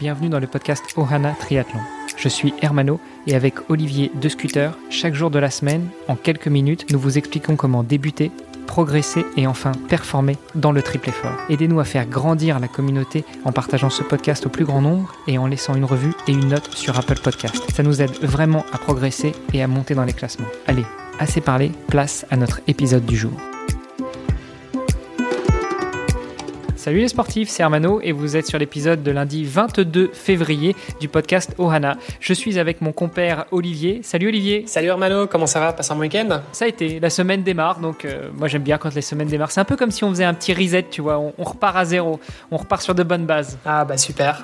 bienvenue dans le podcast Ohana Triathlon. Je suis Hermano et avec Olivier de Scooter, chaque jour de la semaine, en quelques minutes, nous vous expliquons comment débuter, progresser et enfin performer dans le triple effort. Aidez-nous à faire grandir la communauté en partageant ce podcast au plus grand nombre et en laissant une revue et une note sur Apple Podcast. Ça nous aide vraiment à progresser et à monter dans les classements. Allez, assez parlé, place à notre épisode du jour. Salut les sportifs, c'est Hermano et vous êtes sur l'épisode de lundi 22 février du podcast Ohana. Je suis avec mon compère Olivier. Salut Olivier. Salut Hermano, comment ça va? Passe un bon week-end? Ça a été, la semaine démarre, donc euh, moi j'aime bien quand les semaines démarrent. C'est un peu comme si on faisait un petit reset, tu vois, on, on repart à zéro, on repart sur de bonnes bases. Ah bah super.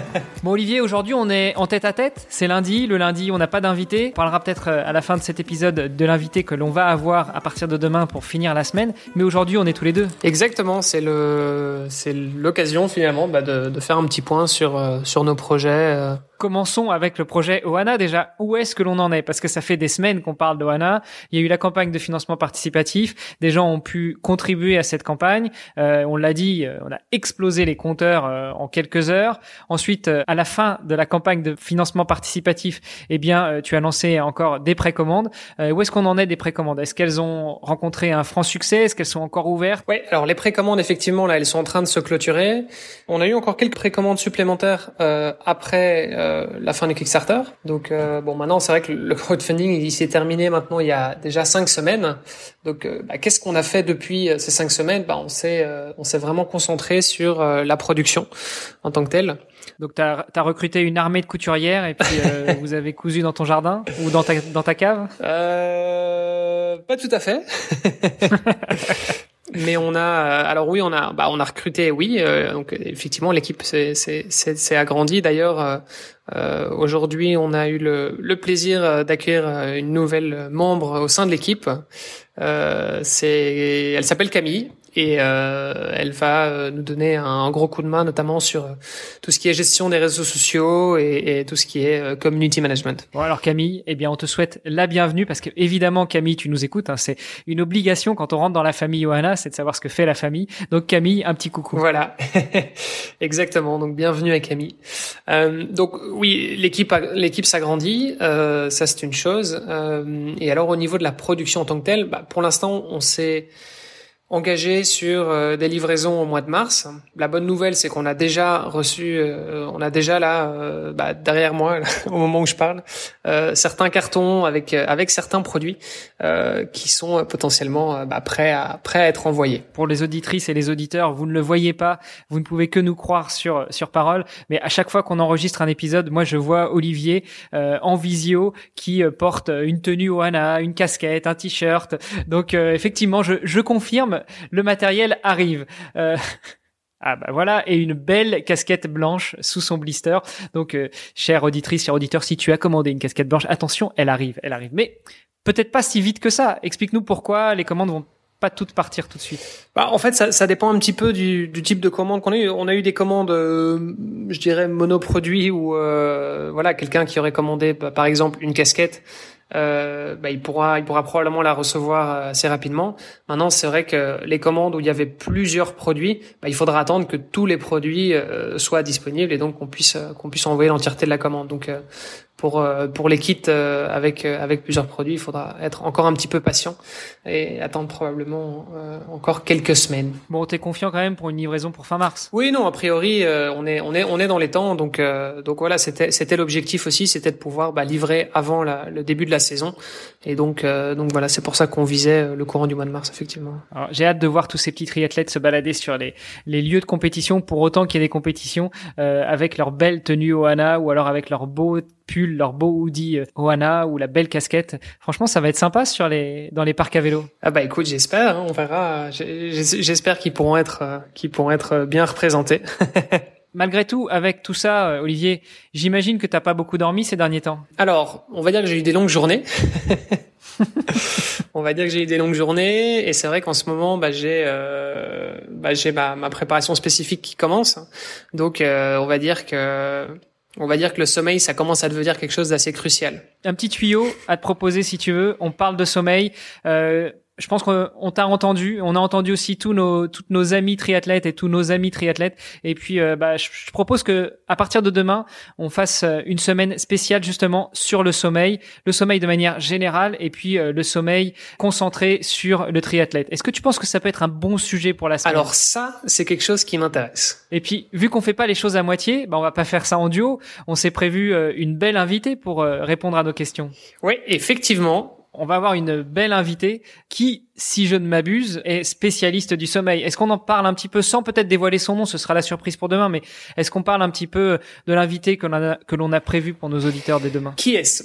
bon Olivier, aujourd'hui on est en tête à tête, c'est lundi, le lundi on n'a pas d'invité. On parlera peut-être euh, à la fin de cet épisode de l'invité que l'on va avoir à partir de demain pour finir la semaine, mais aujourd'hui on est tous les deux. Exactement, c'est le c'est l'occasion finalement bah, de, de, faire un petit point sur, euh, sur nos projets. Euh, commençons avec le projet Oana. Déjà, où est-ce que l'on en est? Parce que ça fait des semaines qu'on parle d'Oana. Il y a eu la campagne de financement participatif. Des gens ont pu contribuer à cette campagne. Euh, on l'a dit, euh, on a explosé les compteurs euh, en quelques heures. Ensuite, euh, à la fin de la campagne de financement participatif, eh bien, euh, tu as lancé encore des précommandes. où est-ce qu'on en est des précommandes? Est-ce qu'elles ont rencontré un franc succès? Est-ce qu'elles sont encore ouvertes? Oui, alors les précommandes, effectivement, là, elles sont en train de se clôturer. On a eu encore quelques précommandes supplémentaires après euh, la fin du Kickstarter. Donc euh, bon, maintenant c'est vrai que le crowdfunding il, s'est terminé maintenant il y a déjà cinq semaines. Donc euh, bah, qu'est-ce qu'on a fait depuis ces cinq semaines? Bah on s'est on s'est vraiment concentré sur la production en tant que telle. Donc tu as, as, recruté une armée de couturières et puis euh, vous avez cousu dans ton jardin ou dans ta, dans ta cave? Euh, Pas tout à fait. Mais on a, euh, alors oui, on a, bah, on a recruté, oui. Euh, donc effectivement, l'équipe s'est agrandie. D'ailleurs, euh, euh, aujourd'hui, on a eu le, le plaisir d'accueillir une nouvelle membre au sein de l'équipe. Euh, c'est, elle s'appelle Camille et euh, elle va euh, nous donner un gros coup de main, notamment sur euh, tout ce qui est gestion des réseaux sociaux et, et tout ce qui est euh, community management. Bon alors Camille, eh bien on te souhaite la bienvenue parce que évidemment Camille, tu nous écoutes, hein, c'est une obligation quand on rentre dans la famille Johanna, c'est de savoir ce que fait la famille. Donc Camille, un petit coucou. Voilà, exactement. Donc bienvenue à Camille. Euh, donc oui, l'équipe l'équipe s'agrandit, ça c'est une chose. et alors au niveau de la production en tant que telle, bah, pour l'instant on s'est engagé sur euh, des livraisons au mois de mars. La bonne nouvelle, c'est qu'on a déjà reçu, euh, on a déjà là, euh, bah, derrière moi, au moment où je parle, certains cartons avec avec certains produits qui sont potentiellement bah, prêts à prêts à être envoyés. Pour les auditrices et les auditeurs, vous ne le voyez pas, vous ne pouvez que nous croire sur sur parole, mais à chaque fois qu'on enregistre un épisode, moi je vois Olivier en visio qui porte une tenue Oana, une casquette, un t-shirt. Donc effectivement, je je confirme le matériel arrive. Euh, ah bah voilà, et une belle casquette blanche sous son blister. Donc, euh, chère auditrice, cher auditeur, si tu as commandé une casquette blanche, attention, elle arrive, elle arrive. Mais peut-être pas si vite que ça. Explique-nous pourquoi les commandes vont pas toutes partir tout de suite. Bah, en fait, ça, ça dépend un petit peu du, du type de commande qu'on a eu. On a eu des commandes, euh, je dirais monoproduits ou euh, voilà quelqu'un qui aurait commandé bah, par exemple une casquette euh, bah, il pourra, il pourra probablement la recevoir euh, assez rapidement. Maintenant, c'est vrai que les commandes où il y avait plusieurs produits, bah, il faudra attendre que tous les produits euh, soient disponibles et donc qu'on puisse, qu'on puisse envoyer l'entièreté de la commande. Donc, pour euh, pour les kits euh, avec euh, avec plusieurs produits, il faudra être encore un petit peu patient et attendre probablement encore quelques semaines. Bon, t'es confiant quand même pour une livraison pour fin mars? Oui, non, a priori, on est on est on est dans les temps, donc donc voilà, c'était c'était l'objectif aussi, c'était de pouvoir bah, livrer avant la, le début de la saison, et donc donc voilà, c'est pour ça qu'on visait le courant du mois de mars, effectivement. J'ai hâte de voir tous ces petits triathlètes se balader sur les les lieux de compétition, pour autant qu'il y ait des compétitions avec leur belle tenue Ohana ou alors avec leur beau pull, leur beau hoodie euh, Oana ou la belle casquette. Franchement, ça va être sympa sur les dans les parcs à vélo. Ah bah écoute, j'espère, hein, on verra. J'espère qu'ils pourront être euh, qu'ils pourront être bien représentés. Malgré tout, avec tout ça, euh, Olivier, j'imagine que t'as pas beaucoup dormi ces derniers temps. Alors, on va dire que j'ai eu des longues journées. on va dire que j'ai eu des longues journées et c'est vrai qu'en ce moment, bah, j'ai euh, bah, j'ai ma, ma, préparation spécifique qui commence. Donc, euh, on va dire que on va dire que le sommeil, ça commence à devenir quelque chose d'assez crucial. Un petit tuyau à te proposer si tu veux. On parle de sommeil. Euh, je pense qu'on t'a entendu. On a entendu aussi tous nos, toutes nos amis triathlètes et tous nos amis triathlètes. Et puis, euh, bah, je, propose que à partir de demain, on fasse euh, une semaine spéciale justement sur le sommeil, le sommeil de manière générale, et puis euh, le sommeil concentré sur le triathlète. Est-ce que tu penses que ça peut être un bon sujet pour la semaine? Alors ça, c'est quelque chose qui m'intéresse. Et puis, vu qu'on fait pas les choses à moitié, bah, on va pas faire ça en duo. On s'est prévu une belle invitée pour répondre à nos questions. Oui, effectivement on va avoir une belle invitée qui si je ne m'abuse, est spécialiste du sommeil. Est-ce qu'on en parle un petit peu sans peut-être dévoiler son nom Ce sera la surprise pour demain, mais est-ce qu'on parle un petit peu de l'invité que l'on a, a prévu pour nos auditeurs dès demain? Qui est-ce?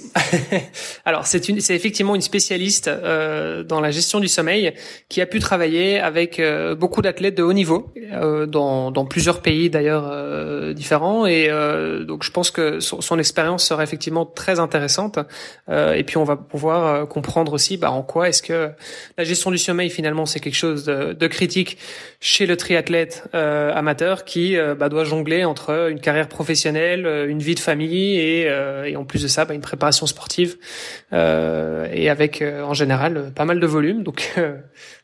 Alors, c'est une, effectivement une spécialiste euh, dans la gestion du sommeil qui a pu travailler avec euh, beaucoup d'athlètes de haut niveau euh, dans, dans plusieurs pays d'ailleurs euh, différents, et euh, donc je pense que son, expérience sera effectivement très intéressante. et puis on va pouvoir comprendre aussi bah, en quoi est-ce que la gestion du sommeil finalement c'est quelque chose de, critique chez le triathlète euh, amateur qui euh, bah, doit jongler entre une carrière professionnelle, euh, une vie de famille et, et en plus de ça bah, une préparation sportive et avec en général pas mal de volume donc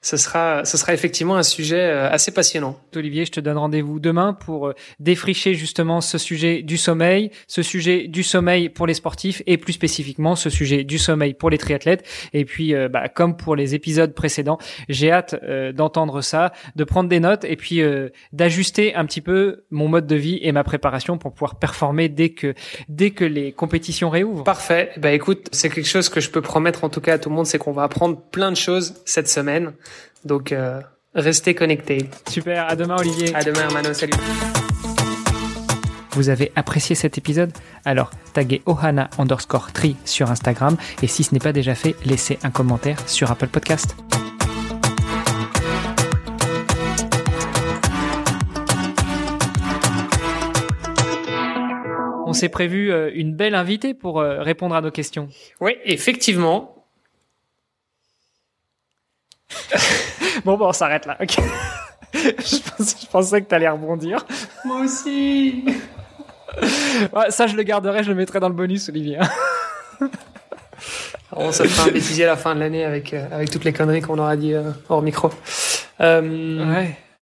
ce sera ce sera effectivement un sujet assez passionnant. Olivier, je te donne rendez-vous demain pour défricher justement ce sujet du sommeil, ce sujet du sommeil pour les sportifs et plus spécifiquement ce sujet du sommeil pour les triathlètes et puis bah, comme pour les épisodes précédent. J'ai hâte euh, d'entendre ça, de prendre des notes et puis euh, d'ajuster un petit peu mon mode de vie et ma préparation pour pouvoir performer dès que dès que les compétitions réouvrent. Parfait. Bah écoute, c'est quelque chose que je peux promettre en tout cas à tout le monde, c'est qu'on va apprendre plein de choses cette semaine. Donc euh, restez connectés. Super. À demain, Olivier. À demain, Hermano. Salut. Vous avez apprécié cet épisode? Alors taguez Ohana underscore tri sur Instagram et si ce n'est pas déjà fait, laissez un commentaire sur Apple Podcast. S'est prévu euh, une belle invitée pour euh, répondre à nos questions. Oui, effectivement. bon, bon, on s'arrête là. Ok. je, pensais, que tu allais rebondir. Moi aussi. ça, je le garderai, je le mettrai dans le bonus, Olivier. On se fera un bêtisier à la fin de l'année avec, euh, avec toutes les conneries qu'on aura dit hors micro. ouais.